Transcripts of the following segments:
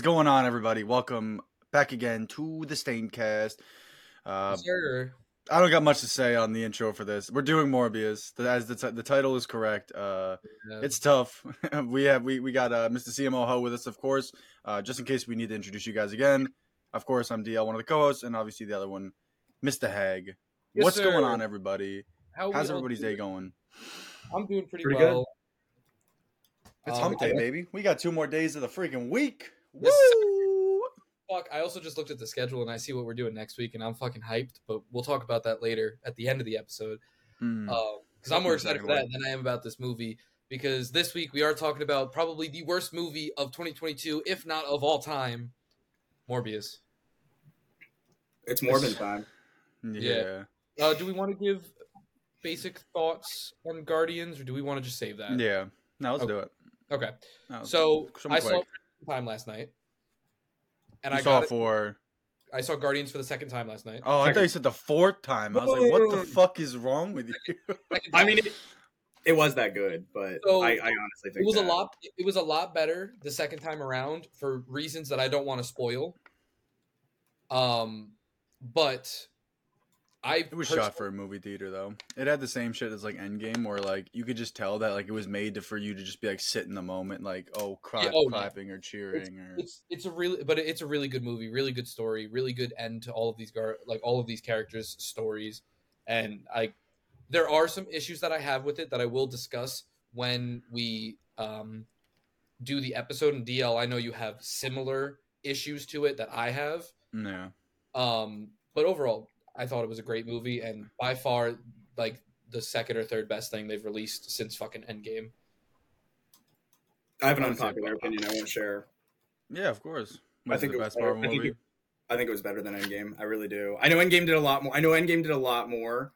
What is going on, everybody? Welcome back again to the Staincast. Uh, Sure. I don't got much to say on the intro for this. We're doing Morbius. The- As the, t- the title is correct. Uh, Yeah. it's tough. we have we, we got uh, Mr. CMO Ho with us, of course. Uh, just in case we need to introduce you guys again. Of course, I'm DL, one of the co-hosts, and obviously the other one, Mr. Hag. Yes, What's going on, everybody? How How's everybody's day going? I'm doing pretty, Pretty good. It's Um, hump day, baby. We got two more days of the freaking week. This- Woo! Fuck, I also just looked at the schedule and I see what we're doing next week, and I'm fucking hyped. But we'll talk about that later at the end of the episode. Hmm. Because I'm more excited for that than I am about this movie. Because this week we are talking about probably the worst movie of 2022, if not of all time, Morbius. It's Morbin time. yeah. Uh, do we want to give basic thoughts on Guardians, or do we want to just save that? Yeah. No, let's Okay. do it. Okay. No, So I saw quick. it for the time last night, and you I saw got it it. for. I saw Guardians for the second time last night. Oh, I thought you said the fourth time. I was like, what the fuck is wrong with you? I mean, it, it was that good, but So, I, I honestly think it was a lot. It was a lot better the second time around for reasons that I don't want to spoil. Um, but I It was shot for a movie theater though. It had the same shit as like Endgame, where like you could just tell that like it was made to, for you to just be like sit in the moment, like oh, cry, Yeah, oh, yeah. clapping or cheering or. It's it's a really, but it's a really good movie, really good story, really good end to all of these gar like all of these characters' stories, and I there are some issues that I have with it that I will discuss when we um do the episode in DL. I know you have similar issues to it that I have. yeah. Um, but overall, I thought it was a great movie and by far like the second or third best thing they've released since fucking Endgame. I have an I would say- unpopular opinion I won't share. Yeah, of course. I think it the it was best better. Marvel I think movie? it- I think it was better than Endgame. I really do. I know Endgame did a lot more. I know Endgame did a lot more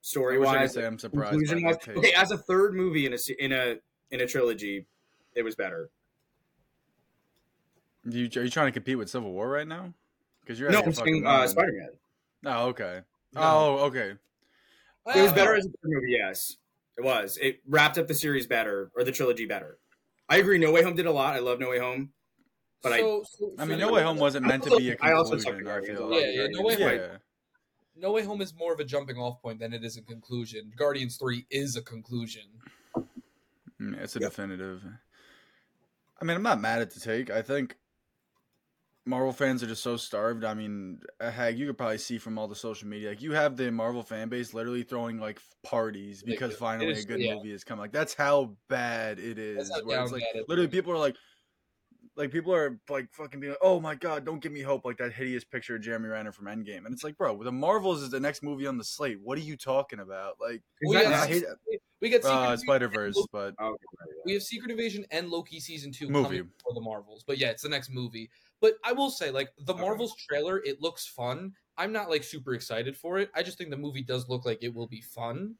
story I wish I could wise. I'm surprised. By Conclusion wise, okay, as a third movie in a in a in a trilogy, it was better. You, are you trying to compete with Civil War right now? Because you're no, out I'm fucking saying uh. Spider Man. Oh, okay. No. Oh, okay. It was better as a movie. Yes, it was. It wrapped up the series better or the trilogy better. I agree. No Way Home did a lot. I love No Way Home. But I- so, so, I mean, No Way Home wasn't meant to be a I also conclusion. I, Guardians feel a like. Yeah, yeah, No Way Guardians, Home- Yeah. No Way Home is more of a jumping off point than it is a conclusion. Guardians 3 is a conclusion. Mm, It's a Yep. definitive. I mean, I'm not mad at the take. I think Marvel fans are just so starved. I mean, uh, heck, you could probably see from all the social media. Like, you have the Marvel fan base literally throwing like parties because finally is- a good yeah. movie has come. Like, that's how bad it is. Where it's like it literally is. people are like, like people are like fucking being like, oh my god, don't give me hope. Like that hideous picture of Jeremy Renner from Endgame, and it's like, bro, the Marvels is the next movie on the slate. What are you talking about? Like, We that- got, I hate we got Secret uh, Spider Verse, but Oh, okay, We have Secret Invasion and Loki season two Movie. coming for the Marvels, but yeah, it's the next movie. But I will say, like the Okay. Marvels trailer, it looks fun. I'm not like super excited for it. I just think the movie does look like it will be fun,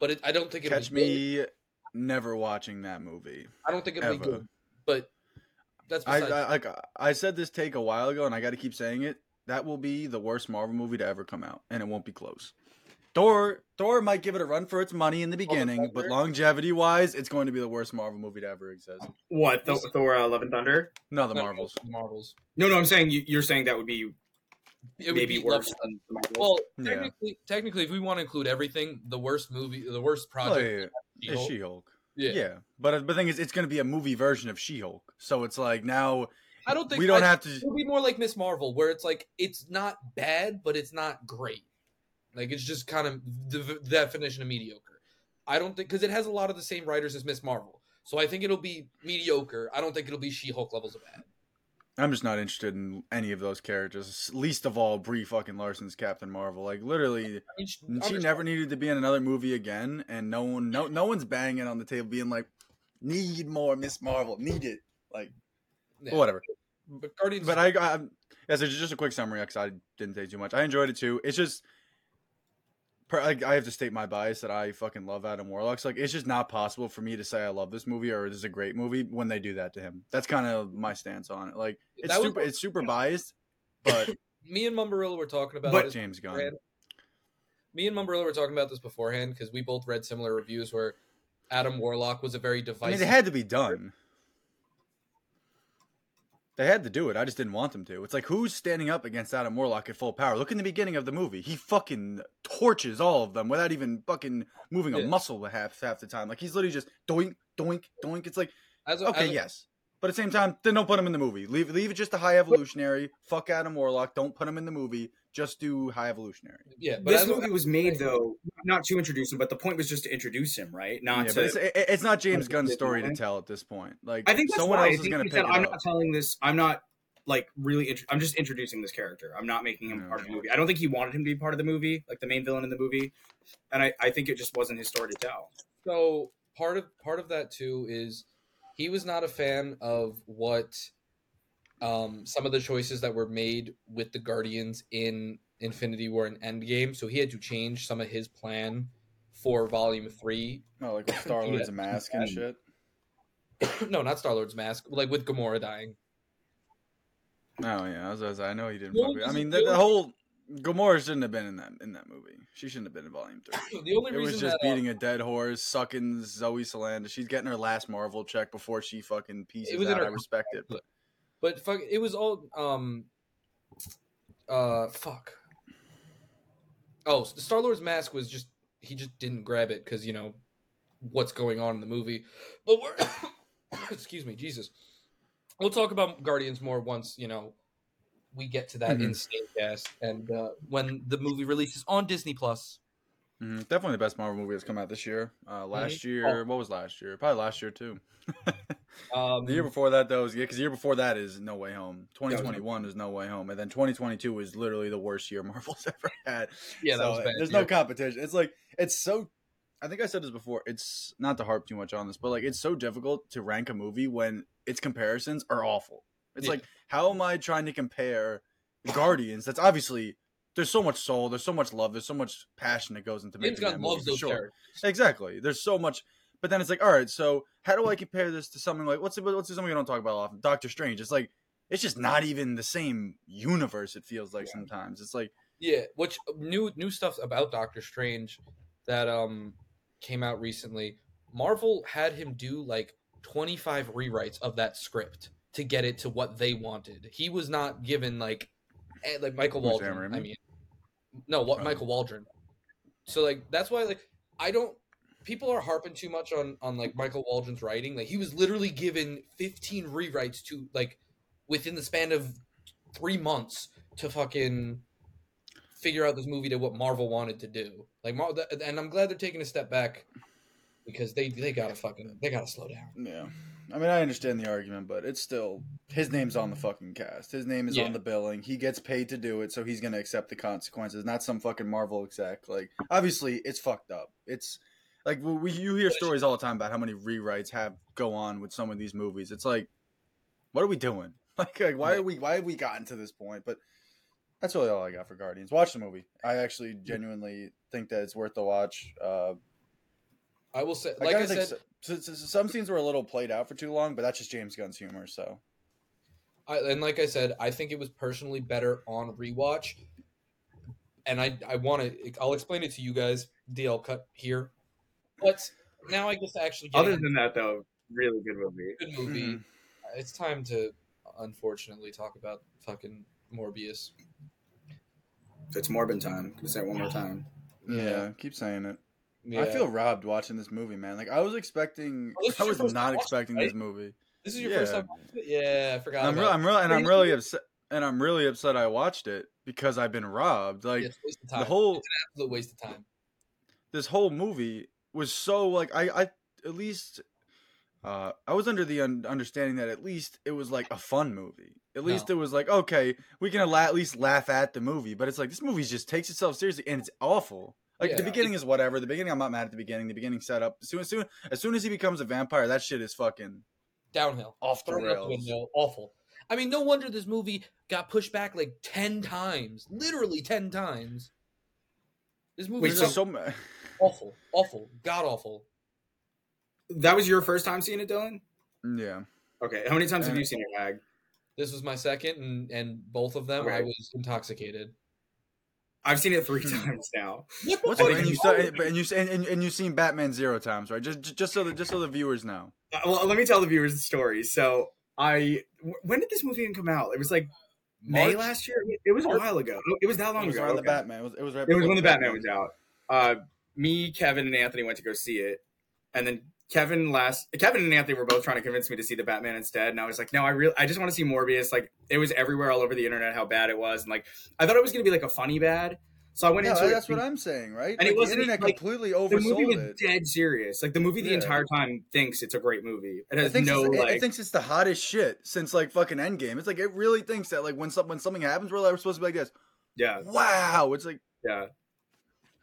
but it, I don't think it'll catch be good. me never watching that movie. I don't think it'll be good, but that's I, besides. I I said this take a while ago, and I got to keep saying it. That will be the worst Marvel movie to ever come out, and it won't be close. Thor, Thor might give it a run for its money in the beginning, but longevity wise, it's going to be the worst Marvel movie to ever exist. What Thor, Thor uh, Love and Thunder? No, the No, no, Marvels. the Marvels. No, no, I'm saying you, you're saying that would be It would maybe be worse than the Marvels. Well, Yeah. technically, technically, if we want to include everything, the worst movie, the worst Oh, project, yeah, yeah. It's She-Hulk. She-Hulk. yeah. Yeah, but uh, the thing is, it's going to be a movie version of She-Hulk. So it's like now I don't think we don't I- have to. It'll be more like Miss Marvel, where it's like it's not bad, but it's not great. Like it's just kind of the, the definition of mediocre. I don't think because it has a lot of the same writers as Miss Marvel, so I think it'll be mediocre. I don't think it'll be She-Hulk levels of bad. I'm just not interested in any of those characters. Least of all, Brie fucking Larson's Captain Marvel. Like literally, she, she never needed to be in another movie again, and no one, no, no one's banging on the table, being like, "Need more Miss Marvel, need it." Like yeah. whatever. But Guardians, But I, I as a, just a quick summary, because I didn't say too much. I enjoyed it too. It's just, I have to state my bias that I fucking love Adam Warlock's. Like, it's just not possible for me to say I love this movie or this is a great movie when they do that to him. That's kind of my stance on it. Like, it's That was- super, it's super biased, but me and Mumbarilla were talking about But- this James Gunn. Me and Mumbarilla were talking about this beforehand because we both read similar reviews where Adam Warlock was a very I divisive. mean, it had to be done. They had to do it. I just didn't want them to. It's like who's standing up against Adam Warlock at full power? Look in the beginning of the movie. He fucking torches all of them without even fucking moving a Yeah. muscle half half the time. Like he's literally just doink, doink, doink. It's like As a, okay, as a- yes. But at the same time, then don't put him in the movie. Leave leave it just a high evolutionary. Fuck Adam Warlock. Don't put him in the movie. Just do high evolutionary. yeah, but this as movie was made though not to introduce him, but the point was just to introduce him, right? Not Yeah, to. it's, it's not James Gunn's story to tell at this point. Like I think that's someone why. else I is think going he to said, pick it I'm up. not telling this. I'm not like really. Int- I'm just introducing this character. I'm not making him Yeah. part of the movie. I don't think he wanted him to be part of the movie, like the main villain in the movie. And I, I think it just wasn't his story to tell. so part of part of that too is he was not a fan of what um some of the choices that were made with the guardians in infinity war and endgame so he had to change some of his plan for volume three Oh, like with Star Lord's mask and shit. no not star lord's mask like with gamora dying Oh yeah, I was, I was- I know he didn't. Fuck I mean, the the, whole Gamora shouldn't have been in that in that movie. She shouldn't have been in Volume Three. the only It reason was just that, uh, beating a dead horse, sucking Zoe Saldana. She's getting her last Marvel check before she fucking pieces out. I respect it, but but fuck it was all um uh fuck. Oh star lord's mask was just he just didn't grab it because you know what's going on in the movie. But we're excuse me jesus. We'll talk about guardians more once you know we get to that Mhm. insane cast and uh when the movie releases on disney plus Mhm, definitely the best Marvel movie that's come out this year. Uh, last Mhm. year, what was last year? Probably last year too. um the year before that, though, was yeah, because the year before that is No Way Home. Twenty twenty one is No Way Home, and then twenty twenty two is literally the worst year Marvel's ever had. yeah that So, was bad There's year. no competition. It's like it's so. I think I said this before. It's not to harp too much on this, but like it's so difficult to rank a movie when its comparisons are awful. It's Yeah. like how am I trying to compare Guardians? That's obviously there's so much soul, there's so much love, there's so much passion that goes into James making Gunn movie. loves those sure. characters. Exactly. There's so much, but then it's like, all right, so how do I compare this to something like what's what's something we don't talk about often? Doctor Strange. It's like it's just not even the same universe. It feels like sometimes. It's like Yeah, which new new stuff about Doctor Strange that um came out recently. Marvel had him do like 25 rewrites of that script to get it to what they wanted. He was not given like eh, like Michael Who's Waldron. I mean, no, what. Michael Waldron. So like that's why like I don't people are harping too much on on like Michael Waldron's writing. Like he was literally given 15 rewrites to like within the span of 3 months to fucking figure out this movie to what Marvel wanted to do. Like Mar- and I'm glad they're taking a step back because they they got to fucking they got to slow down. Yeah. I mean, I understand the argument, but it's still his name's on the fucking cast. His name is Yeah. on the billing. He gets paid to do it, so he's gonna accept the consequences. Not some fucking Marvel exec. Like, obviously, it's fucked up. It's like we you hear stories all the time about how many rewrites have go on with some of these movies. It's like, what are we doing? Like, like why are we why have we gotten to this point? But that's really all I got for Guardians. Watch the movie. I actually genuinely think that it's worth the watch. Uh, I will say like I think said so, so- so- some scenes were a little played out for too long, but that's just James Gunn's humor. So I, and like I said, I think it was personally better on rewatch. And I I want to I'll explain it to you guys. DL cut here, but now I guess actually get Other into than that, though, really good movie. good movie. Mhm. It's time to unfortunately talk about fucking Morbius. It's Morbin time. Can I say it one more time? yeah, keep saying it. Yeah. I feel robbed watching this movie, man. Like I was expecting, Oh, I was not expecting it, this movie. this is your yeah. first time. watching it? Yeah, I forgot. I'm, about real. I'm real, and I'm really upset. And I'm really upset I watched it because I've been robbed. Like Yeah, it's a waste of time. the whole it's an absolute waste of time. this whole movie was so like I I at least uh I was under the un- understanding that at least it was like a fun movie. At least No. it was like okay, we can la- at least laugh at the movie, but it's like this movie just takes itself seriously and it's awful. Like the beginning is whatever. The beginning I'm not mad at the beginning. The beginning set up as soon as soon as soon as he becomes a vampire, that shit is fucking Downhill. off the Thrown the rails. window. Awful. I mean, no wonder this movie got pushed back like ten times, literally ten times. This movie is just so ma- awful, awful, god awful. That was your first time seeing it, Dylan? yeah. Okay. How many times have Uh, you seen it, Mag? This was my second, and and both of them I was intoxicated. I've seen it three times now. What's I And you you- saw, and you and, and, and you've seen Batman zero times, right? Just just so the just so the viewers know. Uh, Well, let me tell the viewers the story. So I when did this movie even come out? It was like May last year. It was a March? while ago. It was that long It was ago. around the. Batman. It was, it was right It was when the Batman was out. Uh, me, Kevin, and Anthony went to go see it, and then Kevin last Kevin and Anthony were both trying to convince me to see the Batman instead, and I was like, no, I really, I just want to see Morbius. Like, it was everywhere all over the internet how bad it was, and like, I thought it was gonna be like a funny bad, so I went No, into it. that's what I'm saying, right? And it Like, the wasn't, internet like, completely the movie oversold was it. dead serious. Like the movie, the Yeah. entire time thinks it's a great movie. It It has thinks, no it- like. it thinks it's the hottest shit since like fucking Endgame. It's like it really thinks that like when some when something happens, we're like we're supposed to be like this. yeah, Wow, it's like yeah.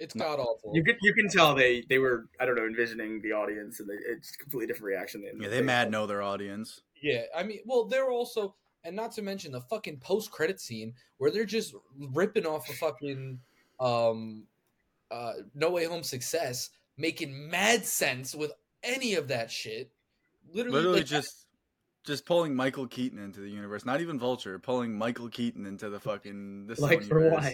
It's god awful. You can you can tell they they were I don't know envisioning the audience and they, it's a completely different reaction. Than yeah, they mad know their audience. Yeah, I mean, well, they're also, and not to mention the fucking post credit scene where they're just ripping off a fucking um, uh, No Way Home success, making mad sense with any of that shit. Literally, Literally like, just just pulling Michael Keaton into the universe. Not even Vulture, pulling Michael Keaton into the fucking this like for what?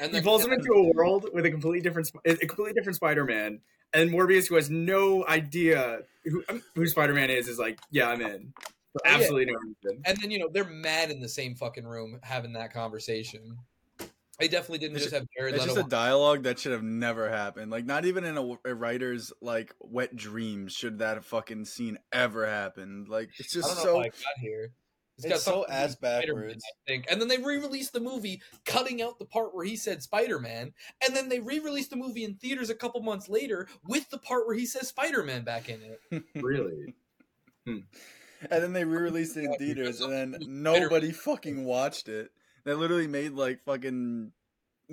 And He pulls him into a world with a completely different, a completely different Spider-Man, and Morbius, who has no idea who um, who Spider-Man is, is like, yeah, I'm in. For Oh, yeah. absolutely no reason. and then you know they're mad in the same fucking room having that conversation. They definitely didn't It's just have Jared It's Leto. just a dialogue that should have never happened. Like not even in a, a writer's like wet dreams should that fucking scene ever happen. Like it's I just don't know so how I got here. It's got so something to ass backwards. I think. And then they re-released the movie, cutting out the part where he said Spider-Man, and then they re-released the movie in theaters a couple months later with the part where he says Spider-Man back in it. Really? Hmm. Hmm. And then they re-released it in theaters, and then nobody fucking watched it. They literally made like fucking,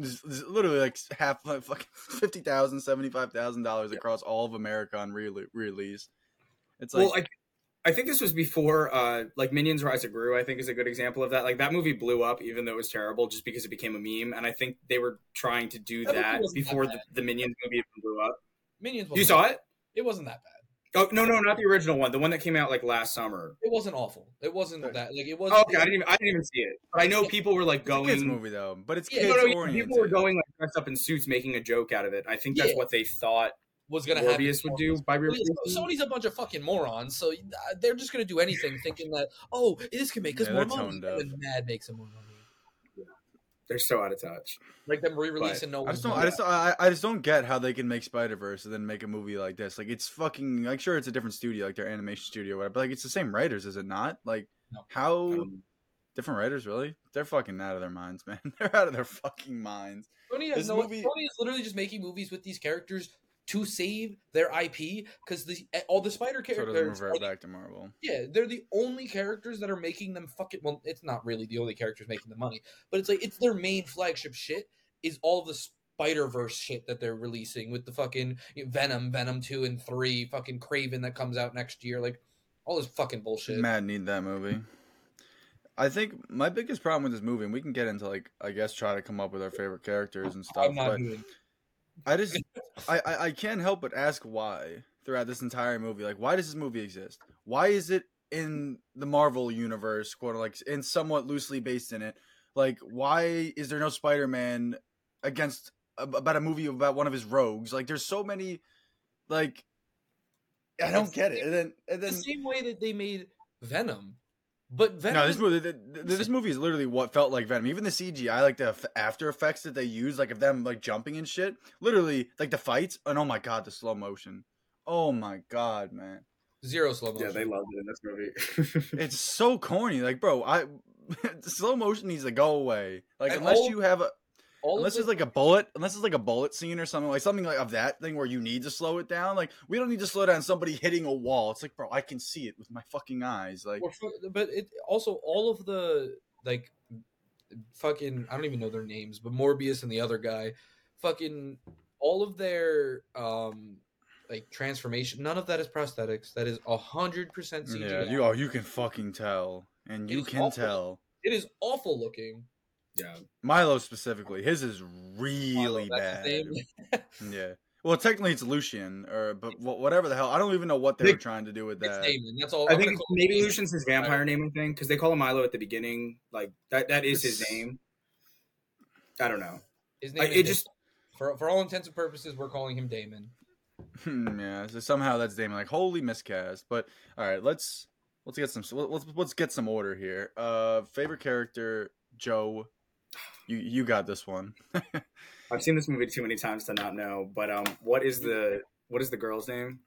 z- z- literally like half like fucking fifty thousand, seventy five thousand dollars across all of America on re- release. It's like well, I, I think this was before, uh, like Minions: Rise of Gru. I think is a good example of that. Like that movie blew up, even though it was terrible, just because it became a meme. And I think they were trying to do That that wasn't that before the, the Minions movie even blew up. Minions. You wasn't saw bad. it? It wasn't that bad. Oh no, no, not the original one. The one that came out like last summer. It wasn't awful. It wasn't that. Like it was. Oh, okay, I didn't even I didn't even see it. But I know people were like it's a kids going. movie though, but it's Yeah, kids No, no, people were going like dressed up in suits, making a joke out of it. I think that's Yeah. what they thought was gonna happen. Morbius would do by Well, releasing. yeah, Sony's a bunch of fucking morons, so uh, they're just gonna do anything, thinking that oh, this can make us Yeah, more money. And Mad makes them more money. They're so out of touch. Like them re-releasing No I just don't. I just. don't- I, I just don't get how they can make Spider Verse and then make a movie like this. Like it's fucking. Like sure, it's a different studio, like their animation studio, or whatever. But like it's the same writers, is it not? Like No. how different writers? Really? They're fucking out of their minds, man. They're out of their fucking minds. Sony has This no. movie- Sony is literally just making movies with these characters to save their IP because the eh, all the Spider So it doesn't characters. revert are the- back to Marvel. yeah, they're the only characters that are making them fucking. Well, it's not really the only characters making the money, but it's like it's their main flagship shit. Is all the Spider Verse shit that they're releasing with the fucking Venom, Venom two and three, fucking Kraven that comes out next year, like all this fucking bullshit. Mad need that movie. I think my biggest problem with this movie, and we can get into like I guess try to come up with our favorite characters and stuff, I'm not but doing. I just I, I I can't help but ask why throughout this entire movie. Like, why does this movie exist? Why is it in the Marvel universe, quote like, and somewhat loosely based in it? Like, why is there no Spider Man against about a movie about one of his rogues? Like, there's so many, like, I don't It's- get it. And then and the same way that they made Venom, but Venom. no, this movie th- th- this movie is literally what felt like Venom. Even the CGI, like the f- after effects that they use, like of them like jumping and shit. Literally, like the fights, and oh my god, the slow motion. Oh my god, man. zero slow motion. yeah, they loved it in this movie. it's so corny. Like, bro, I slow motion needs to go away. Like, And unless all- you have a all unless it's like a bullet, unless it's like a bullet scene or something like something like of that thing where you need to slow it down. Like, we don't need to slow down somebody hitting a wall. It's like, bro, I can see it with my fucking eyes. Like, but it also all of the like fucking I don't even know their names, but Morbius and the other guy, fucking all of their um like transformation. None of that is prosthetics. That is a hundred percent CGI. yeah, you oh, you can fucking tell, and It you can awful. tell. It is awful looking. Yeah, Milo specifically, his is really That's bad. Yeah. Well, technically it's Lucian, or but whatever the hell. I don't even know what they They- were trying to do with It's that. Damon. That's all. I I'm think gonna maybe him. Lucian's his vampire name. I think because they call him Milo at the beginning. Like that. That is his name. I don't know. His I, name is it just for for all intents and purposes, we're calling him Damon. Hmm, yeah. So somehow that's Damon. Like holy miscast. But all right, let's Let's get some. Let's let's get some order here. Uh, favorite character, Joe. You you got this one. I've seen this movie too many times to not know. But um, what is the what is the girl's name?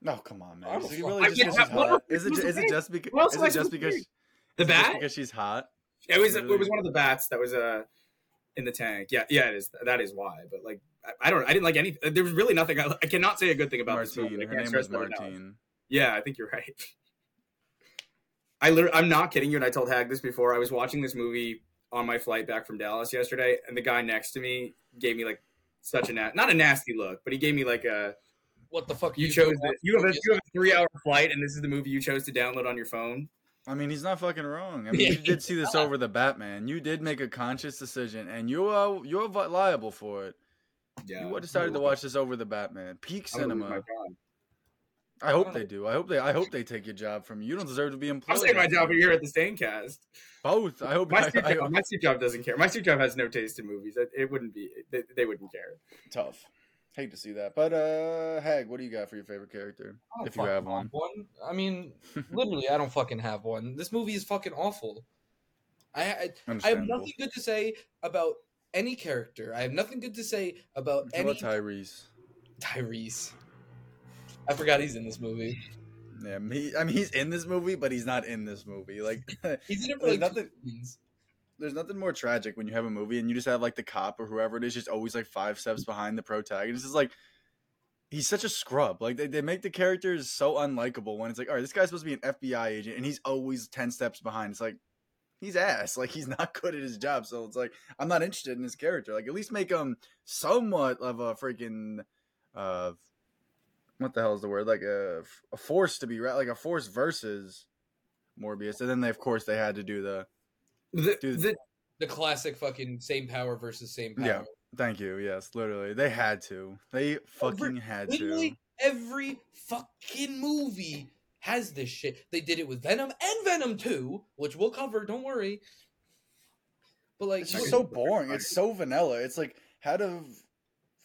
No, come on, man. don't Is it really I just 'cause what hot? else Is it was the it just because is I it just supposed to because The it just bat? because she's hot? It was Really? it was one of the bats that was uh in the tank. Yeah, yeah, it is. That is why. But like, I, I don't. I didn't like any. There was really nothing. I, I cannot say a good thing about this movie. Martine. I Her name stress was. Martine. Yeah, I think you're right. I literally, I'm not kidding you, and I told Hag this before. I was watching this movie on my flight back from Dallas yesterday, and the guy next to me gave me like such a na- not a nasty look, but he gave me like a What the fuck? you chose this. You have a you have a three hour flight, and this is the movie you chose to download on your phone. I mean, he's not fucking wrong. I mean, you did see this over the Batman. You did make a conscious decision, and you are you're liable for it. Yeah, You decided to watch this over the Batman. Peak oh I'm gonna cinema. I hope they do. I hope they. I hope they take your job from you. You don't deserve to be employed. I'm saying my job here at the Staincast. Both. I hope. My I, suit, I, job, my suit job doesn't care. My suit job has no taste in movies. It, it wouldn't be. They, they wouldn't care. tough. Hate to see that, but uh, Hag, what do you got for your favorite character? If you have one. one. I mean, literally, I don't fucking have one. This movie is fucking awful. I I, I have nothing good to say about any character. I have nothing good to say about How any about Tyrese? Tyrese. I forgot he's in this movie. Yeah, he, I mean, he's in this movie, but he's not in this movie. Like, He's in it for There's like nothing- scenes. there's nothing more tragic when you have a movie and you just have like the cop or whoever it is just always like five steps behind the protagonist. It's like he's such a scrub. Like they, they make the characters so unlikable when it's like, all right, this guy's supposed to be an FBI agent and he's always ten steps behind. It's like he's ass. Like he's not good at his job. So it's like I'm not interested in his character. Like at least make him somewhat of a freaking uh what the hell is the word? Like a, a force to be right like a force versus Morbius. And then they of course they had to do the The, Dude. the, The classic fucking same power versus same power. Yeah. Thank you. Yes, literally. They had to. They fucking had to. Every fucking movie has this shit. They did it with Venom and Venom 2, which we'll cover, don't worry. But like It's just so boring. It's so vanilla. It's like how to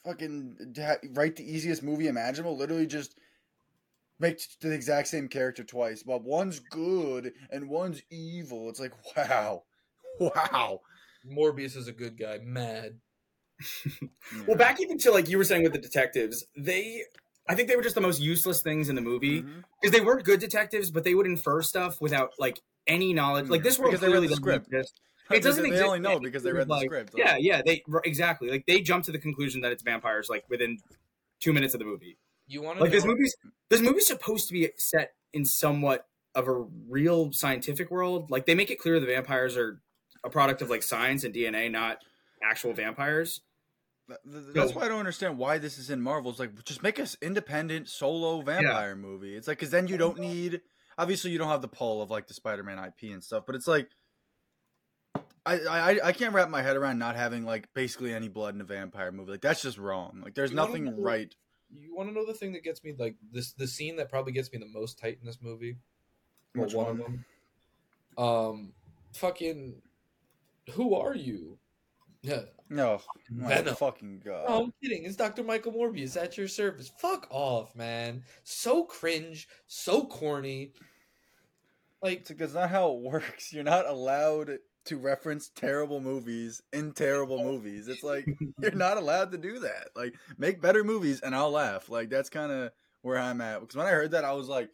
fucking write the easiest movie imaginable. Literally just make the exact same character twice, but one's good and one's evil. It's like wow, wow. Morbius is a good guy, mad. well, back even to like you were saying with the detectives, they. I think they were just the most useless things in the movie mm-hmm. because they weren't good detectives, but they would infer stuff without like any knowledge. Like mm-hmm. this world Because they read clearly the doesn't script. exist. It doesn't they, exist. They only know because they read was the like- script. Yeah, yeah, they exactly. Like they jump to the conclusion that it's vampires like within two minutes of the movie. You want to Like know? this movie's this movie's supposed to be set in somewhat of a real scientific world. Like they make it clear the vampires are a product of like science and DNA, not actual vampires. Th- th- That's So- why I don't understand why this is in Marvel. It's like just make us independent solo vampire movie. It's like because then you don't need. Obviously, you don't have the pull of like the Spider-Man IP and stuff, but it's like. I, I I can't wrap my head around not having like basically any blood in a vampire movie. Like that's just wrong. Like there's You nothing know- right. you want to know the thing that gets me like this the scene that probably gets me the most tight in this movie Well, Which one one? of them um fucking who are you yeah No, my Venom. fucking god. no, I'm kidding. It's Dr. Michael Morbius at your service. Fuck off, man. So cringe, so corny. Like, It's like that's not how it works. You're not allowed to reference terrible movies in terrible movies. It's like you're not allowed to do that. Like make better movies and I'll laugh. Like that's kind of where I'm at. Because when I heard that, I was like,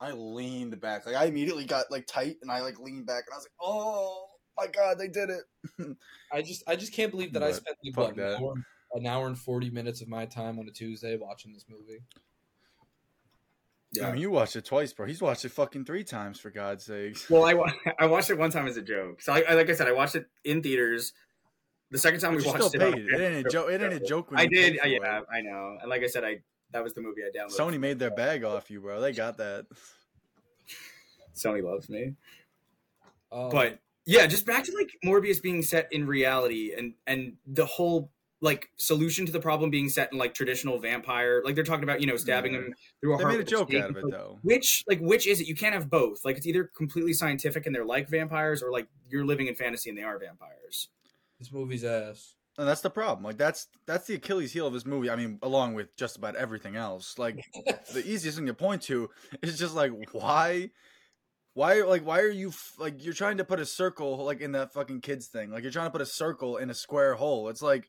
I leaned back. Like I immediately got like tight and I like leaned back and I was like, oh my god, they did it. I just, I just can't believe that I spent like, what, an hour, an hour and forty minutes of my time on a Tuesday watching this movie. I mean, you watched it twice, bro. He's watched it fucking three times for God's sakes. Well, I, wa- I watched it one time as a joke. So, I, I- like I said, I watched it in theaters. The second time But we watched it, paid it. It ain't a joke. It ain't a joke. When I did. for I, it. yeah, I know. And like I said, I that was the movie I downloaded. Sony made their bag off you, bro. They got that. Sony loves me. Um, but yeah, just back to like Morbius being set in reality and and the whole like solution to the problem being set in like traditional vampire. Like they're talking about, you know, stabbing Yeah. him through a They heart made a joke out of it, Like, though. Which like which is it? You can't have both. Like it's either completely scientific and they're like vampires, or like you're living in fantasy and they are vampires. this movie's ass. And that's the problem. Like that's that's the Achilles heel of this movie. I mean, along with just about everything else. Like the easiest thing to point to is just like why why like why are you f- like you're trying to put a circle like in that fucking kids thing. Like you're trying to put a circle in a square hole. It's like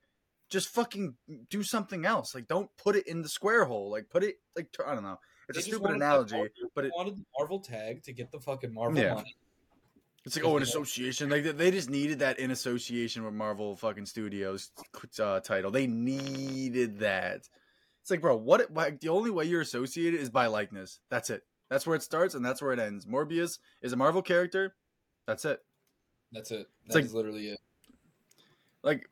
just fucking do something else. Like don't put it in the square hole. Like put it like I don't know. It's They a stupid analogy, Marvel- but they it, wanted the Marvel tag to get the fucking Marvel Yeah. money. It's like oh, an association. Like they- just needed that in association with Marvel fucking Studios uh, title. They needed that. It's like, bro, what? Why, the only way you're associated is by likeness. That's it. That's where it starts and that's where it ends. Morbius is a Marvel character. That's it. That's it. That's like- literally it. Like,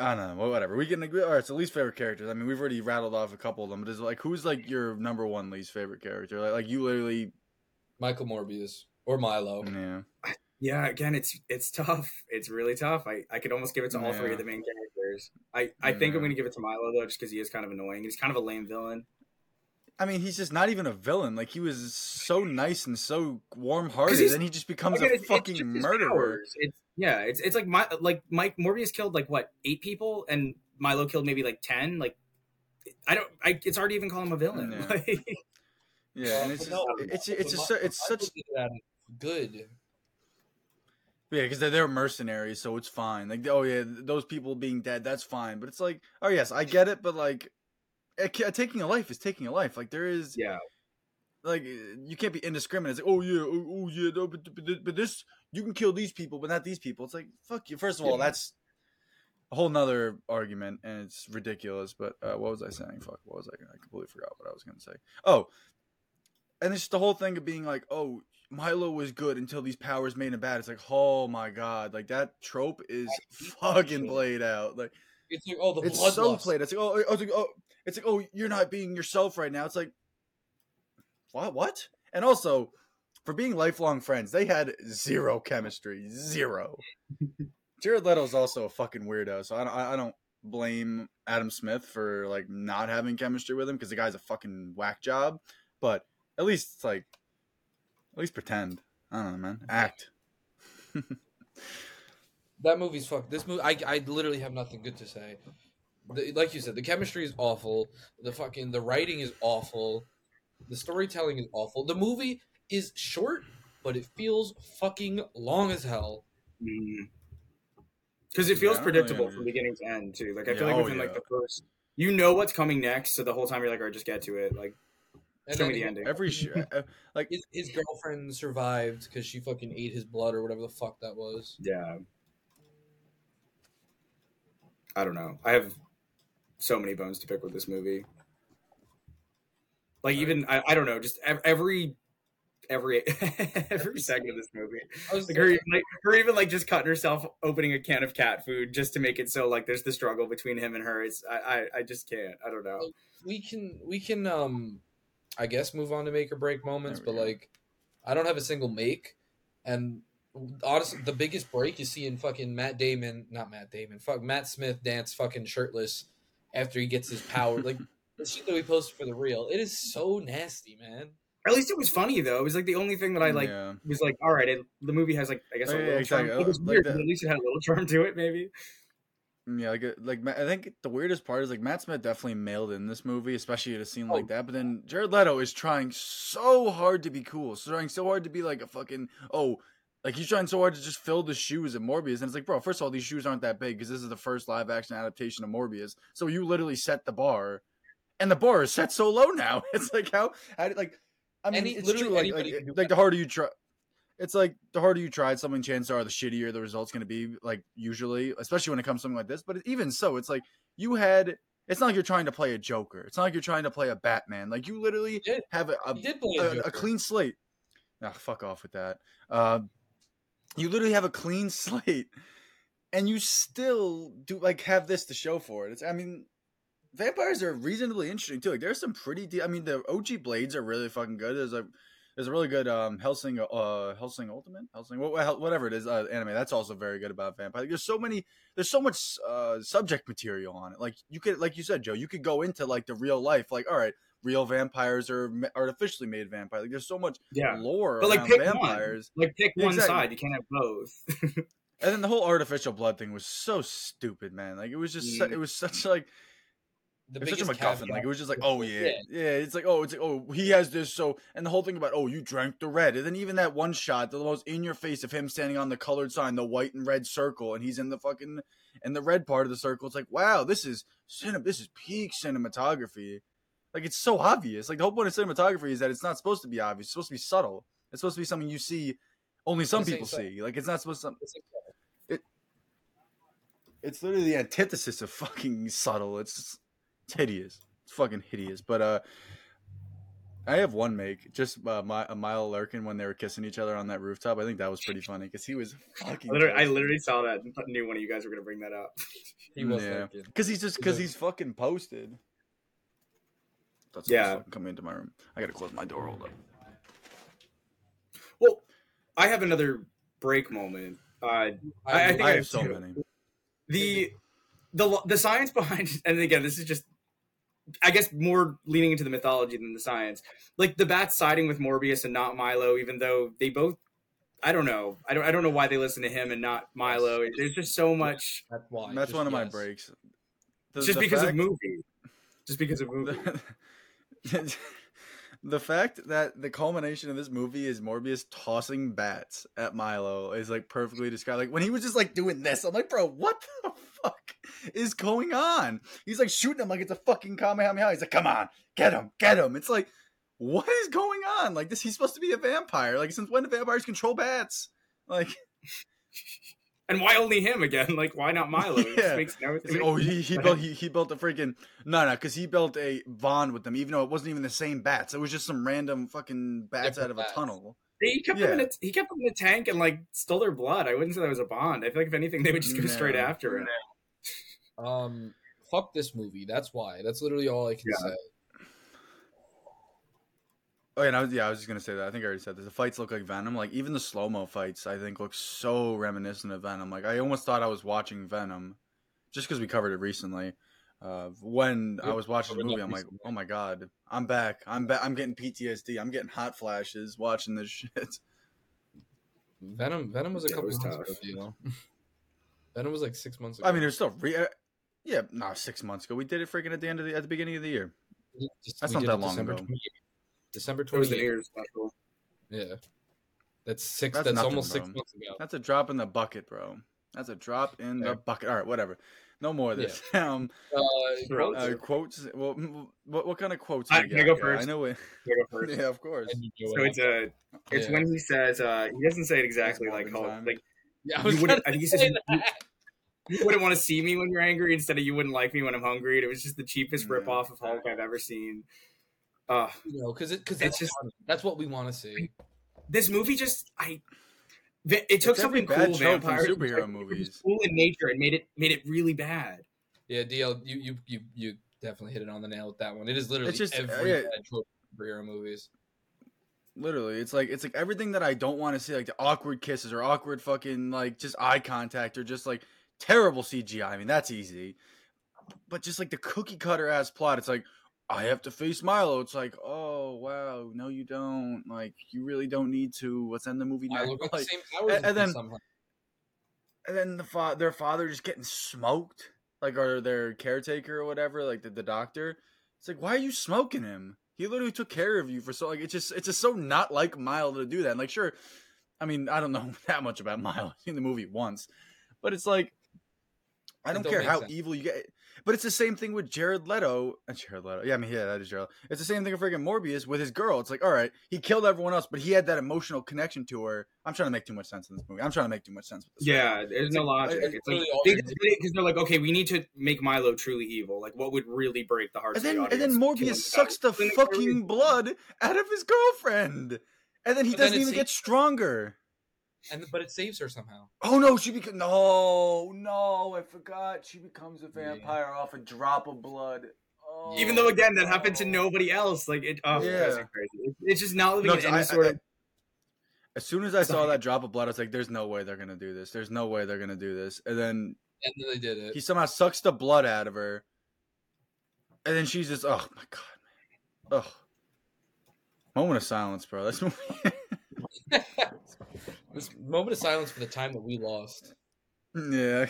I don't know. well, Whatever. We can agree. All right. So least favorite characters. I mean, we've already rattled off a couple of them. But is like, who's like your number one least favorite character? Like, like you literally, Michael Morbius or Milo. yeah. Yeah, again, it's it's tough. It's really tough. I, I could almost give it to all three of the main characters. I, I think I'm going to give it to Milo though, just because he is kind of annoying. He's kind of a lame villain. I mean, he's just not even a villain. Like he was so nice and so warm-hearted, he's- and he just becomes Again, a it's- it's fucking just murderer. It's yeah, it's it's like my like Mike Morbius killed like what eight people, and Milo killed maybe like ten. Like I don't, I it's hard to even call him a villain. Yeah. Like, Yeah, and it's just, no, it's but it's Mi- just it's such good. yeah because they're, they're mercenaries, so it's fine. Like oh yeah, those people being dead, that's fine. But it's like oh yes, I get it, but like taking a life is taking a life. Like there is yeah, like you can't be indiscriminate. It's like oh yeah, oh, oh yeah, no, but, but but this you can kill these people, but not these people. It's like fuck you. First of all, Yeah. that's a whole nother argument, and it's ridiculous. But uh, what was I saying? Fuck, what was I? I completely forgot what I was gonna say. Oh, and it's the whole thing of being like, oh, Milo was good until these powers made him bad. It's like, oh my god, like that trope is fucking played out. Like It's like oh the it's bloodlust. so played. It's like oh, oh, it's like, oh, it's like oh, you're not being yourself right now. It's like what? What? And also, for being lifelong friends, they had zero chemistry. Zero. Jared Leto's also a fucking weirdo, so I don't, I don't blame Matt Smith for like not having chemistry with him because the guy's a fucking whack job. But at least it's like, at least pretend. I don't know, man. Act. That movie's fuck. This movie, I, I literally have nothing good to say. The, like you said, the chemistry is awful. The fucking the writing is awful. The storytelling is awful. The movie is short, but it feels fucking long as hell. because Mm. it feels Yeah, predictable really from beginning to end too. Like I Yeah, feel like oh, within like the first, you know what's coming next, so the whole time you're like, all right, just get to it. Like And show me the he- ending. Every sh- uh, like His, his girlfriend survived because she fucking ate his blood or whatever the fuck that was. Yeah. I don't know. I have so many bones to pick with this movie. Like even I, I don't know, just ev- every every every second of this movie. I was Like her, like her even like just cutting herself opening a can of cat food just to make it so like there's the struggle between him and her. It's I I, I just can't. I don't know. we can we can um I guess move on to make or break moments, but go. like I don't have a single make, and honestly, the biggest break you see in fucking Matt Damon, not Matt Damon, fuck Matt Smith dance fucking shirtless after he gets his power. like the shit that we posted for the real. it is so nasty, man. At least it was funny though. It was like the only thing that I like yeah. was like, all right, it, the movie has like I guess a Oh, yeah, little exactly. charm. It was Like weird, that- but at least it had a little charm to it, maybe. Yeah, like uh, like I think the weirdest part is like Matt Smith definitely mailed in this movie, especially at a scene like Oh. that. But then Jared Leto is trying so hard to be cool, so trying so hard to be like a fucking oh, like he's trying so hard to just fill the shoes of Morbius, and it's like, bro, first of all, these shoes aren't that big because this is the first live action adaptation of Morbius, so you literally set the bar, and the bar is set so low now. It's like how, how like I mean, Any- it's literally true, like like, anybody can do like the harder you try. It's like the harder you tried something, chances are the shittier the result's going to be. Like usually, especially when it comes to something like this. But even so, it's like you had. It's not like you're trying to play a Joker. It's not like you're trying to play a Batman. Like you literally have a, a, a a, a clean slate. Ah, fuck off with that. Uh, you literally have a clean slate, and you still do like have this to show for it. It's. I mean, vampires are reasonably interesting too. Like there's some pretty. De- I mean, the OG blades are really fucking good. There's a there's a really good um Hellsing uh Hellsing Ultimate Hellsing wha- wha- whatever it is uh, anime that's also very good about vampire. There's so many there's so much uh subject material on it. Like you could like you said Joe, you could go into like the real life like all right, real vampires are artificially made vampire. Like there's so much Yeah. lore But, like, pick one. Like pick Yeah, one exactly. side. You can't have both. And then the whole artificial blood thing was so stupid, man. Like it was just Mm. it was such like The it such a MacGuffin. Like it was just like, oh yeah, Yeah. yeah. It's like oh, it's like oh he has this so, and the whole thing about oh you drank the red, and then even that one shot, the most in your face of him standing on the colored sign, the white and red circle, and he's in the fucking in the red part of the circle. It's like wow, this is cinem- this is peak cinematography. Like it's so obvious. Like the whole point of cinematography is that it's not supposed to be obvious. It's supposed to be subtle. It's supposed to be something you see only some people see. Like it's not supposed to. It's like- It's literally the antithesis of fucking subtle. It's, it's hideous. It's fucking hideous. But uh, I have one make just uh, my a Mile Lurkin when they were kissing each other on that rooftop. I think that was pretty funny because he was fucking. I literally, I literally saw that and knew one of you guys were gonna bring that up. He was Yeah. like, because he's just because he's fucking posted. That's Yeah. yeah. Coming into my room. I gotta close my door. Hold up. Well, I have another break moment. Uh, I- I think I I have have so many. the the the science behind and again this is just i guess more leaning into the mythology than the science. Like the bats siding with morbius and not milo even though they both i don't know. I don't i don't know why they listen to him and not milo. There's just so much That's why. That's just one of my breaks. The- just the because of movie. Just because of movie the, fact that the culmination of this movie is Morbius tossing bats at Milo is like perfectly described. Like when he was just like doing this, I'm like, bro, what the fuck is going on? He's like shooting him like it's a fucking Kamehameha. He's like, come on, get him, get him. It's like, what is going on? Like this, he's supposed to be a vampire. Like since when do vampires control bats? Like, and why only him again like why not milo it Yeah. makes no It's like, oh, he, he built he, he built a freaking no no because he built a bond with them even though it wasn't even the same bats. It was just some random fucking bats Different out of a tunnel. he kept them in Yeah. a, he kept them in a tank and like stole their blood i wouldn't say that was a bond i feel like if anything they would just go straight after it Um, fuck this movie. That's why. That's literally all I can Yeah. say. Oh yeah, and I was, yeah, I was just gonna say that. I think I already said this. The fights look like Venom. Like even the slow mo fights, I think look so reminiscent of Venom. Like I almost thought I was watching Venom, just because we covered it recently. Uh, when I was watching the movie, I'm like, oh my god, I'm back. I'm back. I'm getting PTSD. I'm getting hot flashes watching this shit. Venom. Venom was a Yeah, couple was months tough. ago. You know. Venom was like six months ago. I mean, there's still re- uh, yeah, no, six months ago. We did it freaking at the end of the at the beginning of the year. Just- that's not that long December ago. 28th. December it was the twenty New eighth. Year's special Yeah. That's six. That's That's, nothing, almost six months ago. That's a drop in the bucket, bro. That's a drop in the bucket. All right, whatever. No more of this. um, Uh, Bro, uh, quotes. Well, what what kind of quotes? I- can I go guy? first? I know it. I go first. Yeah, of course. and you go So it's a it's Yeah. when he says uh he doesn't say it exactly like Morgan how time. like Yeah, I you wouldn't- I think he says you- you wouldn't want to see me when you're angry instead of you wouldn't like me when I'm hungry. And it was just the cheapest Yeah. rip off of Hulk I've ever seen. Uh You know, because it because It's that's just- just that's what we want to see. this movie just I it took It's something cool trope from superhero like, movies. cool in nature and made it made it really bad. Yeah, DL, you you you you definitely hit it on the nail with that one. It is literally It's just, uh, every yeah. bad superhero movies. Literally, it's like it's like everything that I don't want to see, like the awkward kisses or awkward fucking like just eye contact or just like terrible CGI. I mean, that's easy. But just like the cookie cutter ass plot, it's like I have to face Milo. It's like, oh wow, no, you don't. Like, you really don't need to. Let's end the movie now. at the same powers and- and then- somehow. and then the fa- their father just getting smoked, like or their caretaker or whatever, like the, the doctor. It's like, why are you smoking him? He literally took care of you for so like it's just it's just so not like Milo to do that. And like, sure, I mean, I don't know that much about Milo. I've seen the movie once, but it's like I don't don't care how sense. evil you get. But it's the same thing with Jared Leto. Uh, Jared Leto. Yeah, I mean, yeah, that is Jared. It's the same thing with freaking Morbius with his girl. It's like, all right, he killed everyone else, but he had that emotional connection to her. I'm trying to make too much sense in this movie. I'm trying to make too much sense with this. Yeah, there's It's no like- logic. it's It's like literally all they just did it because they're like, okay, we need to make Milo truly evil. Like, what would really break the heart? And then, of the and then Morbius sucks the fucking blood out of his girlfriend, and then he But doesn't it's- even get stronger. And but it saves her somehow. Oh no, she becomes no, no, I forgot. She becomes a vampire off a drop of blood. Oh, Even though again that happened to nobody else, like it. Oh, Yeah. yeah. crazy. It- It's just not living No, in 'cause any I- sort I- of. As soon as I saw that drop of blood, I was like, "There's no way they're gonna do this. There's no way they're gonna do this." And then And then they did it. he somehow sucks the blood out of her, and then she's just, "Oh my god, man, ugh." Moment of silence, bro. That's this moment of silence for the time that we lost. Yeah.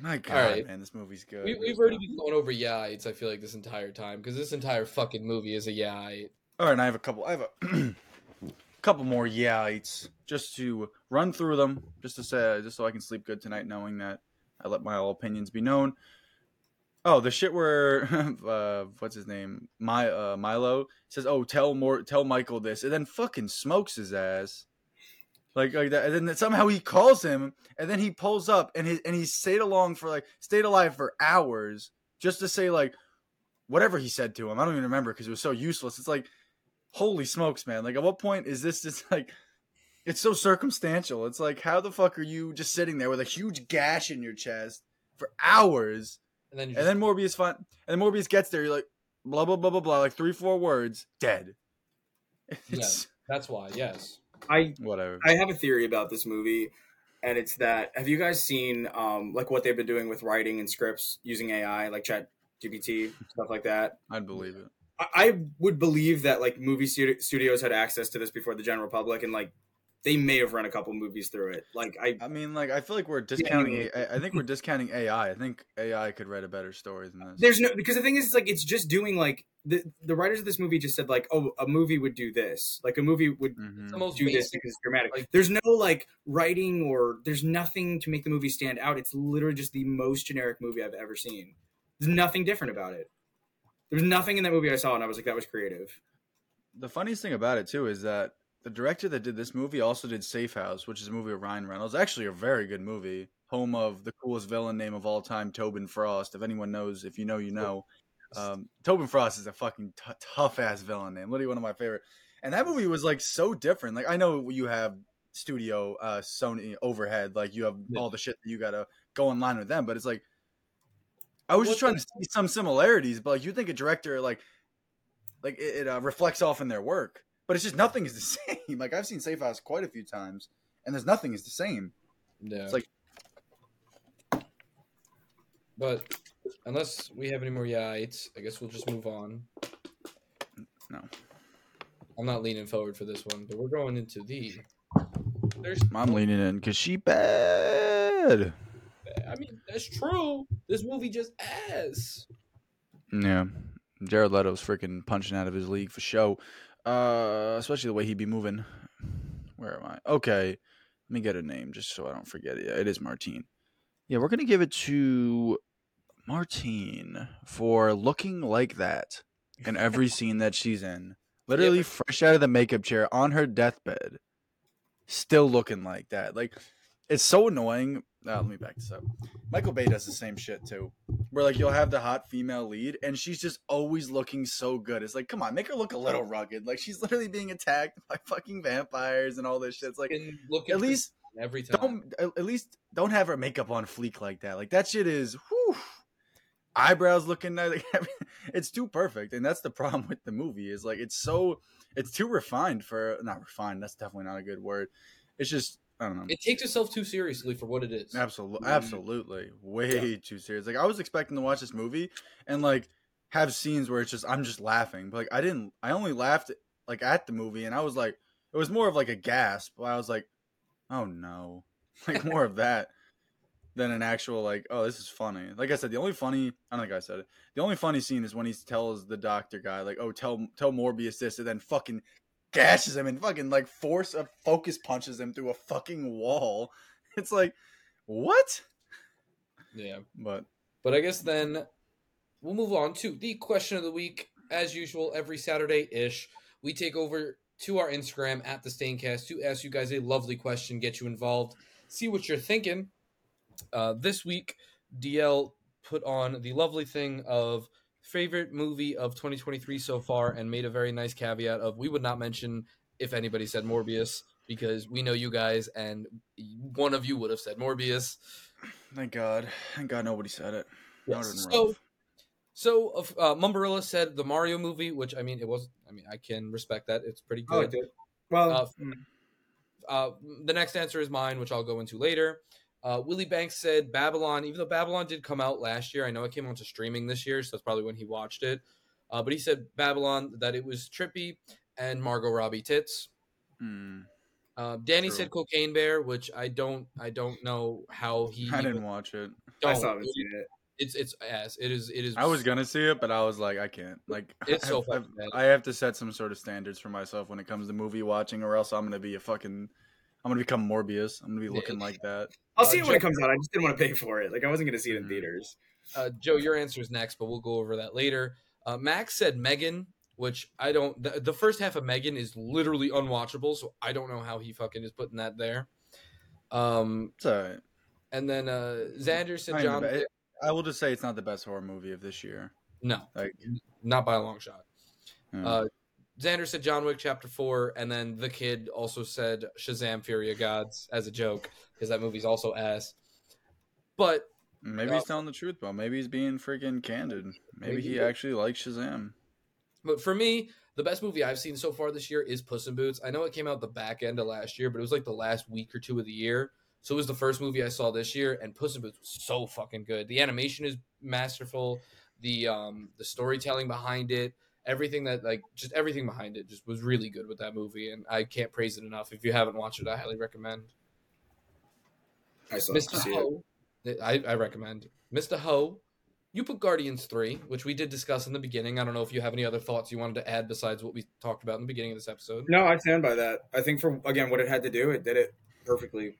My God, right. man, this movie's good. We, we've already been going over yeah it's I feel like this entire time because this entire fucking movie is a yeah All right, and I have a couple. I have a couple more yeahs just to run through them, just to say, just so I can sleep good tonight, knowing that I let my all opinions be known. Oh, the shit where uh, what's his name, My uh, Milo says, "Oh, tell more, tell Michael this," and then fucking smokes his ass. Like, like that, and then somehow he calls him, and then he pulls up, and he and he stayed along for like stayed alive for hours just to say like whatever he said to him. I don't even remember because it was so useless. It's like, holy smokes, man! Like, at what point is this just like? It's so circumstantial. It's like, how the fuck are you just sitting there with a huge gash in your chest for hours? And then you And just, then Morbius find, and then Morbius gets there. You're like, blah blah blah blah blah, like three four words, dead. It's that's why yes I whatever. I have a theory about this movie, and it's that have you guys seen um like what they've been doing with writing and scripts using AI, like Chat GPT stuff like that? I'd believe it. I, I would believe that like movie studios had access to this before the general public, and like they may have run a couple movies through it. Like I, I mean, like, I feel like we're discounting. mean- I I think we're discounting AI. I think AI could write a better story than this. there's no because the thing is, it's like it's just doing like the the writers of this movie just said like, oh, a movie would do this, like a movie would Mhm. do this because it's dramatic. like- there's no like writing or there's nothing to make the movie stand out. It's literally just the most generic movie I've ever seen. There's nothing different about it. There's nothing in that movie I saw, and I was like, that was creative. The funniest thing about it too is that the director that did this movie also did Safe House, which is a movie of Ryan Reynolds. Actually, a very good movie. Home of the coolest villain name of all time, Tobin Frost. If anyone knows, if you know, you know. Um, Tobin Frost is a fucking t- tough ass villain name. Literally one of my favorite. And that movie was like so different. Like I know you have studio uh Sony overhead, like you have all the shit that you gotta go in line with them, but it's like I was just trying to see some similarities, but like you think a director like like it, it uh, reflects off in their work, but it's just nothing is the same. Like I've seen Safe House quite a few times, and there's nothing is the same. yeah It's like- but unless we have any more yeah I guess we'll just move on No. I'm not leaning forward for this one but we're going into the there's I'm leaning in because she bad. I mean that's true this movie just ass Yeah, Jared Leto's freaking punching out of his league for show. Uh, especially the way he'd be moving. Where am I? Okay, let me get a name just so I don't forget it. Yeah, it is Martine. Yeah, we're gonna give it to Martine for looking like that in every scene that she's in. Literally but- fresh out of the makeup chair on her deathbed, still looking like that. Like it's so annoying. Uh, let me back this up. Michael Bay does the same shit too where like you'll have the hot female lead and she's just always looking so good. It's like, come on, make her look a little rugged. Like she's literally being attacked by fucking vampires and all this shit. It's like looking at for least every time don't at at least don't have her makeup on fleek like that. Like that shit is whew, eyebrows looking like it's too perfect. And that's the problem with the movie is like it's so it's too refined for not refined, that's definitely not a good word. It's just I don't know. it takes itself too seriously for what it is Absolutely, absolutely, way too serious. Like I was expecting to watch this movie and like have scenes where it's just I'm just laughing, but like I didn't. I only laughed like at the movie, and I was like, it was more of like a gasp. I was like, oh no, like more of that than an actual like, oh this is funny. Like I said, the only funny I don't think I said it. The only funny scene is when he tells the doctor guy like, oh tell tell Morbius this, and then fucking gashes him and fucking like force a focus punches him through a fucking wall. It's like what? yeah But But I guess then we'll move on to the question of the week. As usual, every Saturday ish, we take over to our Instagram at the Staincast to ask you guys a lovely question, get you involved, see what you're thinking. Uh, this week, DL put on the lovely thing of favorite movie of 2023 so far and made a very nice caveat of we would not mention if anybody said Morbius because we know you guys and one of you would have said Morbius. thank God, thank God nobody said it. Yes. So, rough. so uh, Mumbarilla said the Mario movie, which I mean, it was. I mean, I can respect that. It's pretty I liked good. it. Well, Uh, mm, Uh, the next answer is mine, which I'll go into later. Uh, Willie Banks said Babylon, even though Babylon did come out last year, I know it came onto streaming this year, so that's probably when he watched it. Uh, but he said Babylon that it was trippy and Margot Robbie tits. Hmm. Uh, Danny True. said Cocaine Bear, which I don't I don't know how he. I didn't watch it. I don't. still haven't seen it. It's it's ass. It is it is. I was gonna see it, but I was like, I can't. Like, It's so I've- fucking I've- bad. I have to set some sort of standards for myself when it comes to movie watching, or else I'm gonna be a fucking. I'm gonna become Morbius. I'm gonna be looking like that. I'll Uh, see it when it comes out. I just didn't want to pay for it. Like I wasn't going to see it in Mhm. theaters. Uh, Joe, your answer is next, but we'll go over that later. Uh, Max said Megan, which I don't. The, the first half of Megan is literally unwatchable, so I don't know how he fucking is putting that there. Um, It's alright. and then uh, Xander said I John. the be- I will just say it's not the best horror movie of this year. No, Like, not by a long shot. yeah. Uh, Xander said John Wick Chapter Four, and then the kid also said Shazam: Fury of Gods as a joke because that movie's also ass. But maybe uh, he's telling the truth, bro. Maybe he's being freaking candid. Maybe, Maybe he he- actually likes Shazam. But for me, the best movie I've seen so far this year is Puss in Boots. I know it came out the back end of last year, but it was like the last week or two of the year. So it was the first movie I saw this year, and Puss in Boots was so fucking good. The animation is masterful. The um the storytelling behind it, everything that like just everything behind it just was really good with that movie, and I can't praise it enough. If you haven't watched it, I highly recommend. I to Mr. Ho, I, I recommend Mr. Ho. You put Guardians three, which we did discuss in the beginning. I don't know if you have any other thoughts you wanted to add besides what we talked about in the beginning of this episode. No, I stand by that. I think for again what it had to do, it did it perfectly.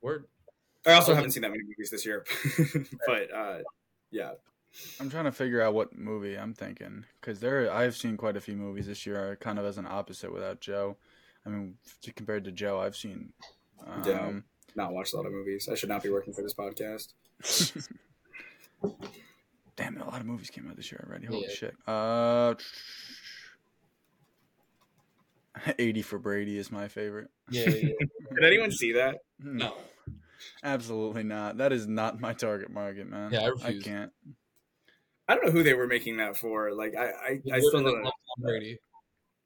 Word. I also haven't seen that many movies this year, but uh, yeah, I'm trying to figure out what movie I'm thinking because there I've seen quite a few movies this year, kind of as an opposite without Joe. I mean, f- compared to Joe, I've seen. Yeah. Um, not watched a lot of movies. I should not be working for this podcast. Damn, a lot of movies came out this year already. Holy Yeah. shit. Uh, 80 for Brady is my favorite. Yeah, yeah. Did anyone see that? no. absolutely not. That is not my target market, man. Yeah, I I refuse. can't. I don't know who they were making that for. Like I, I, I still don't know. love Tom Brady.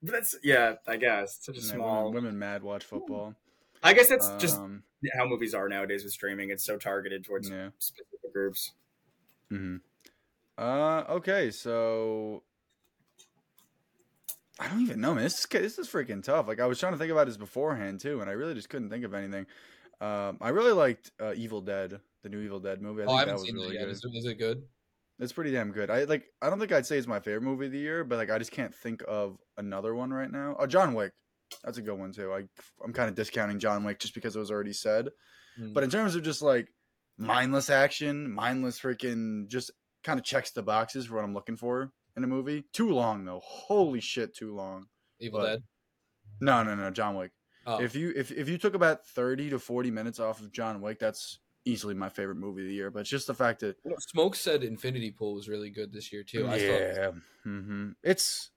But that's yeah. I guess such a Yeah, small. women, women mad watch football. I guess that's just Um, how movies are nowadays with streaming. It's so targeted towards yeah. specific groups. hmm Uh, okay, so I don't even know, man. This is this is freaking tough. Like I was trying to think about this beforehand too, and I really just couldn't think of anything. Um, I really liked uh, Evil Dead, the new Evil Dead movie. I Oh, I think that haven't was seen really that yet. good. Is, it- is it good? It's pretty damn good. I like. I don't think I'd say it's my favorite movie of the year, but like I just can't think of another one right now. Oh, John Wick. That's a good one too. I I'm kind of discounting John Wick just because it was already said. Mm. But in terms of just like mindless action, mindless freaking just kind of checks the boxes for what I'm looking for in a movie. Too long though. Holy shit, too long. Evil but- Dead. No, no, no, John Wick. Oh, If you if if you took about 30 to 40 minutes off of John Wick, that's easily my favorite movie of the year. But just the fact that Smoke said Infinity Pool was really good this year too. I thought yeah, hmm it's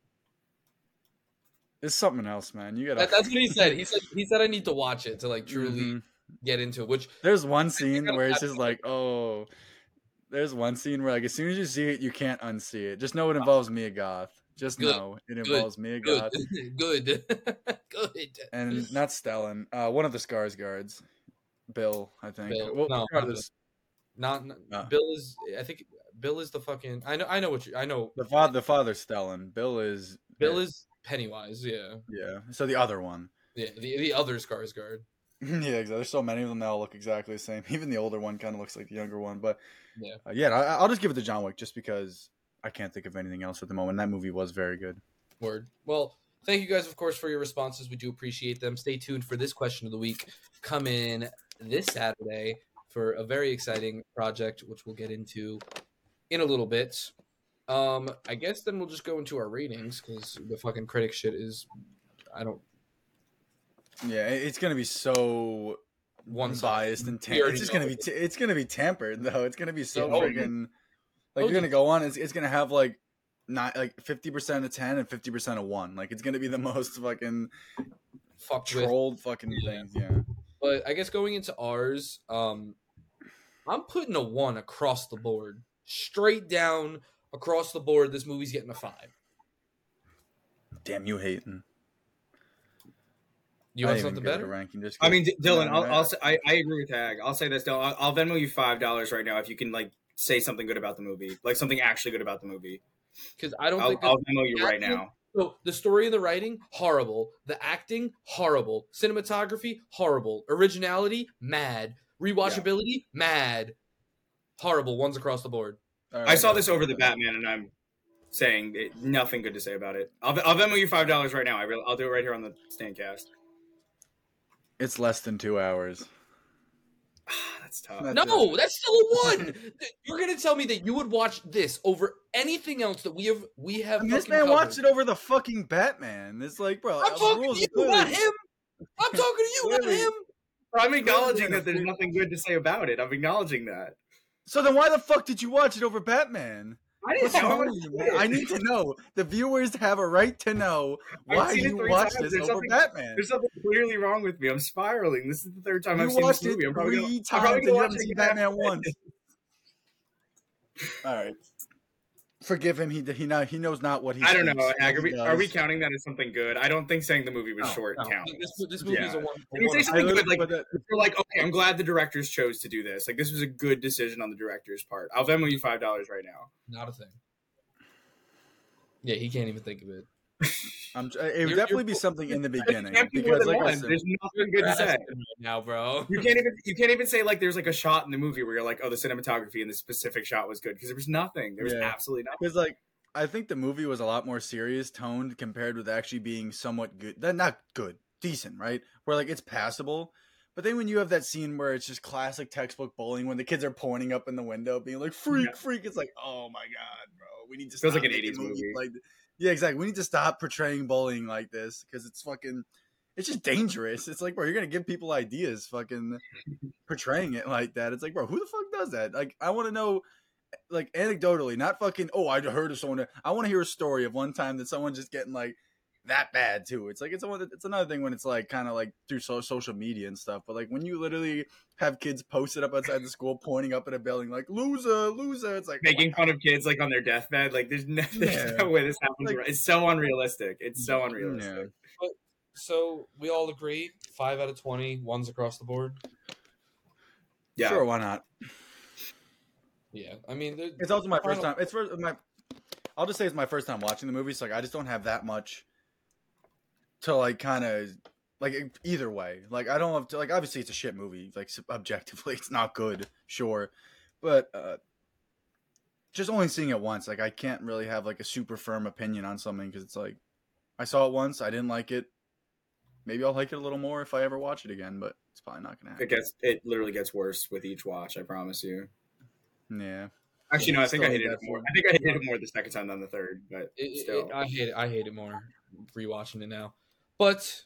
it's something else, man. You gotta. that, that's what he said. He said he said I need to watch it to like truly Mhm. get into it. Which There's one scene where it's just like, oh, there's one scene where like as soon as you see it, you can't unsee it. Just know it involves Mia Goth. Just Good, know it involves Mia good, Goth good, good. and not Stellan. Uh, one of the Skarsgårds, Bill, I think. Bill. Well, No, regardless, not, not No. Bill is. I think Bill is the fucking. I know. I know what you. I know. the father, the father Stellan. Bill is Bill is Pennywise. Yeah, yeah. So the other one. yeah. The the other Skarsgård. yeah, exactly. There's so many of them that all look exactly the same. Even the older one kind of looks like the younger one. But Yeah. uh, yeah, I, I'll just give it to John Wick just because I can't think of anything else at the moment. That movie was very good. Word. Well, thank you guys, of course, for your responses. We do appreciate them. Stay tuned for this question of the week. Come in this Saturday for a very exciting project, which we'll get into in a little bit. Um, I guess then we'll just go into our ratings because the fucking critic shit is, I don't Yeah, it's gonna be so one biased and We tam- it's just gonna be t- it's gonna be tampered though. It's gonna be so Yeah, oh, friggin' like Oh, you're gonna go on. It's it's gonna have like not like fifty percent of ten and fifty percent of one. Like it's gonna be the most fucking fucked with. trolled fucking Yeah. things. Yeah. But I guess going into ours, um, I'm putting a one across the board, straight down across the board. This movie's getting a five. Damn you hating. You I want something even give it a better? ranking, just I mean, D- Dylan, I'll, no. I'll say, I, I agree with Tag. I'll say this, Dylan. I'll, I'll Venmo you five dollars right now if you can like say something good about the movie, like something actually good about the movie. Because I don't I'll, think I'll Venmo you right now. So the story and the writing, horrible. The acting, horrible. Cinematography, horrible. Originality, mad. Rewatchability, mad. Horrible ones across the board. All I saw guys. this over the Batman, and I'm saying it, nothing good to say about it. I'll, I'll Venmo you five dollars right now. I will, I'll do it right here on the Staincast. It's less than two hours. That's tough. That's No, it. that's still a one. You're gonna tell me that you would watch this over anything else that we have we have. I mean, this man covered. watched it over the fucking Batman. It's like, bro, I'm talking rules to you, good. not him. I'm talking to you, not Clearly. him. I'm acknowledging that there's nothing good to say about it. I'm acknowledging that. So then, why the fuck did you watch it over Batman? I didn't What's know. you. I need to know. The viewers have a right to know why you watched times. this There's over Batman. There's something clearly wrong with me. I'm spiraling. This is the third time You I've seen this watched it movie. I'm probably three gonna, I'm probably gonna you watch haven't seen Batman once. All right. Forgive him. He he now he knows not what he. I don't know. speaks, Ag, what Are we, are we counting that as something good? I don't think saying the movie was No, short no. counts. This, this movie is a Yeah. one. Can you say something good, like- put that- We're like, okay, I'm glad the directors chose to do this. Like, this was a good decision on the director's part. I'll Venmo you five dollars right now. Not a thing. Yeah, he can't even think of it. I'm, it would You're- definitely you're- be something in the beginning can't be because, like I one. said, There's nothing good to say. Now, bro. You can't even you can't even say like there's like a shot in the movie where you're like, oh, the cinematography in this specific shot was good because there was nothing. There was Yeah. absolutely nothing. Because like I think the movie was a lot more serious toned compared with actually being somewhat good. That not good, decent, right? Where like it's passable. But then when you have that scene where it's just classic textbook bullying, when the kids are pointing up in the window, being like "freak, Yeah. freak," it's like, oh my god, bro, we need to Feels stop like an making 80s movies movie. Like, yeah, exactly. We need to stop portraying bullying like this because it's fucking, it's just dangerous. It's like, bro, you're gonna give people ideas, fucking portraying it like that. It's like, bro, who the fuck does that? Like, I want to know like anecdotally, not fucking. Oh, I heard of someone. I want to hear a story of one time that someone just getting like that bad too. It's like it's one. It's another thing when it's like kind of like through so, social media and stuff. But like when you literally have kids posted up outside the school pointing up at a building like loser, loser. It's like oh my Making God. fun of kids like on their deathbed, like there's no, there's Yeah. no way this happens. Like- right- it's so unrealistic. It's so unrealistic. So we all agree, five out of twenty, ones across the board. Yeah, Sure, why not? Yeah, I mean, It's also my first time. It's first my. I'll just say it's my first time watching the movie, so like I just don't have that much to like kind of like either way. Like I don't have to like obviously it's a shit movie. Like objectively, it's not good, sure, but uh just only seeing it once, like I can't really have like a super firm opinion on something because it's like I saw it once, I didn't like it. Maybe I'll like it a little more if I ever watch it again, but it's probably not gonna happen. it gets it literally gets worse with each watch. I promise you. Yeah, Actually, no, I think I hated hate it more. I think I hated it more the second time than the third, but it- it- still. I hate it. I hate it more rewatching it now. But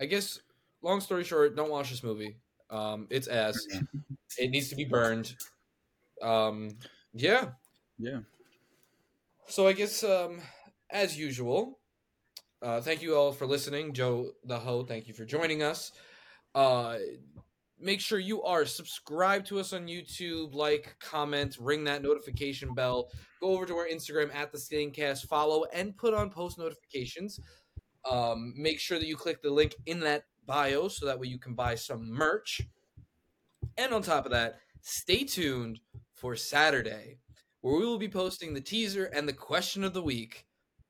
I guess, long story short, don't watch this movie. Um, it's ass. it needs to be burned. Um, yeah. yeah. So I guess, um, as usual, uh, thank you all for listening. Joe the Ho, thank you for joining us. Uh, make sure you are subscribed to us on YouTube, like, comment, ring that notification bell. Go over to our Instagram at the Staincast, follow, and put on post notifications. Um, make sure that you click the link in that bio so that way you can buy some merch. And on top of that, stay tuned for Saturday, where we will be posting the teaser and the question of the week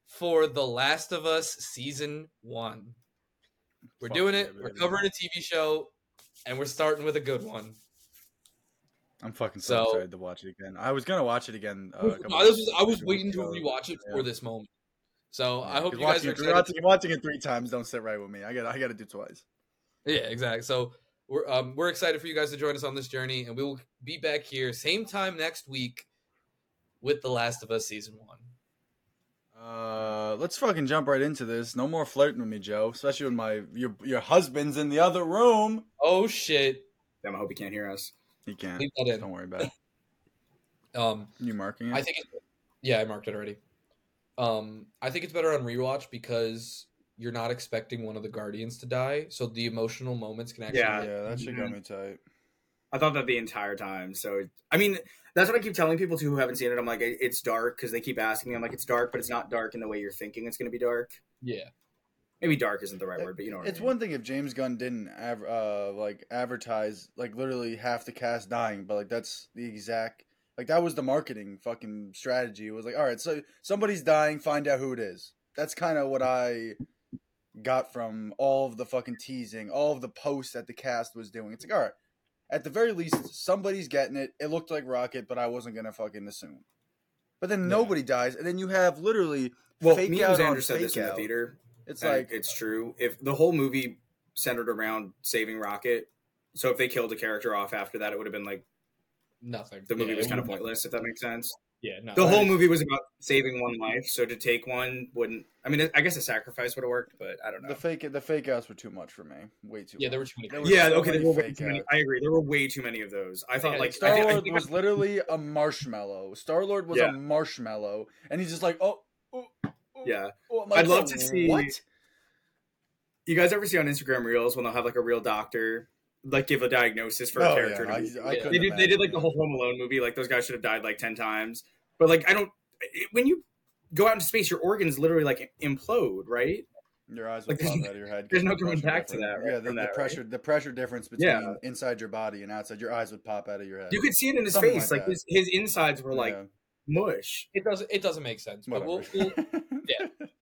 for The Last of Us Season 1. We're Fuck doing yeah, it, we're covering a TV show, and we're starting with a good one. I'm fucking so, So- excited to watch it again. I was gonna watch it again. Uh, this was, I was waiting to rewatch it for Yeah. this moment. So I hope you guys watching are excited. watching, watching it three times don't sit right with me. I got I got to do twice. Yeah, exactly. So we're um, we're excited for you guys to join us on this journey, and we will be back here same time next week with The Last of Us season one. Uh, let's fucking jump right into this. No more flirting with me, Joe. Especially when my your your husband's in the other room. Oh shit! Damn, I hope he can't hear us. He can't. Leave that in. Don't worry about it. Um, You marking it? I think, it, yeah, I marked it already. Um, I think it's better on rewatch because you're not expecting one of the guardians to die, so the emotional moments can actually. Yeah. yeah, that shit got me tight. I thought that the entire time. So, I mean, that's what I keep telling people too who haven't seen it. I'm like, it's dark because they keep asking me. I'm like, it's dark, but it's not dark in the way you're thinking it's going to be dark. yeah. Maybe dark isn't the right word, but you know what It's I mean. one thing if James Gunn didn't av- uh like advertise like literally half the cast dying, but like that's the exact like that was the marketing fucking strategy. It was like, all right, so somebody's dying, find out who it is. that's kind of what I got from all of the fucking teasing, all of the posts that the cast was doing. It's like, all right, at the very least, somebody's getting it. It looked like Rocket, but I wasn't gonna fucking assume. But then Yeah. nobody dies, and then you have literally Well, fake me out and Xander said this fake in the theater. It's like it's true. If the whole movie centered around saving Rocket, so if they killed a character off after that, it would have been like Nothing. the movie Yeah, was kind of pointless. If that makes sense. Yeah, no. The whole movie was about saving one life, so to take one wouldn't. I mean, I guess a sacrifice would have worked, but I don't know. the fake the fake outs were too much for me. Way too. Yeah, much. there were too many. There were yeah, so okay. many There were way fake too many. I agree. There were way too many of those. I thought Yeah, like Star thi- Lord think was literally a marshmallow. Star Lord was Yeah. a marshmallow, and he's just like, oh, oh, oh, yeah. oh. I'm like, I'd love "Oh, to see- what. You guys ever see on Instagram Reels when they'll have like a real doctor like give a diagnosis for Oh, a character? yeah, to I- be- I Yeah. they did. They did like the whole Home Alone movie. Like those guys should have died like ten times. But like I don't. it- when you go out into space, your organs literally like implode, right? Your eyes Like, will there's pop out of your head. 'cause there's no of the coming pressure back to that, right, Yeah, the, the that, right? pressure, the pressure difference between Yeah. inside your body and outside, your eyes would pop out of your head. You could see it in his Something face. like Like, his, his insides were like mush. It doesn't. It doesn't make sense. But we'll, we'll yeah.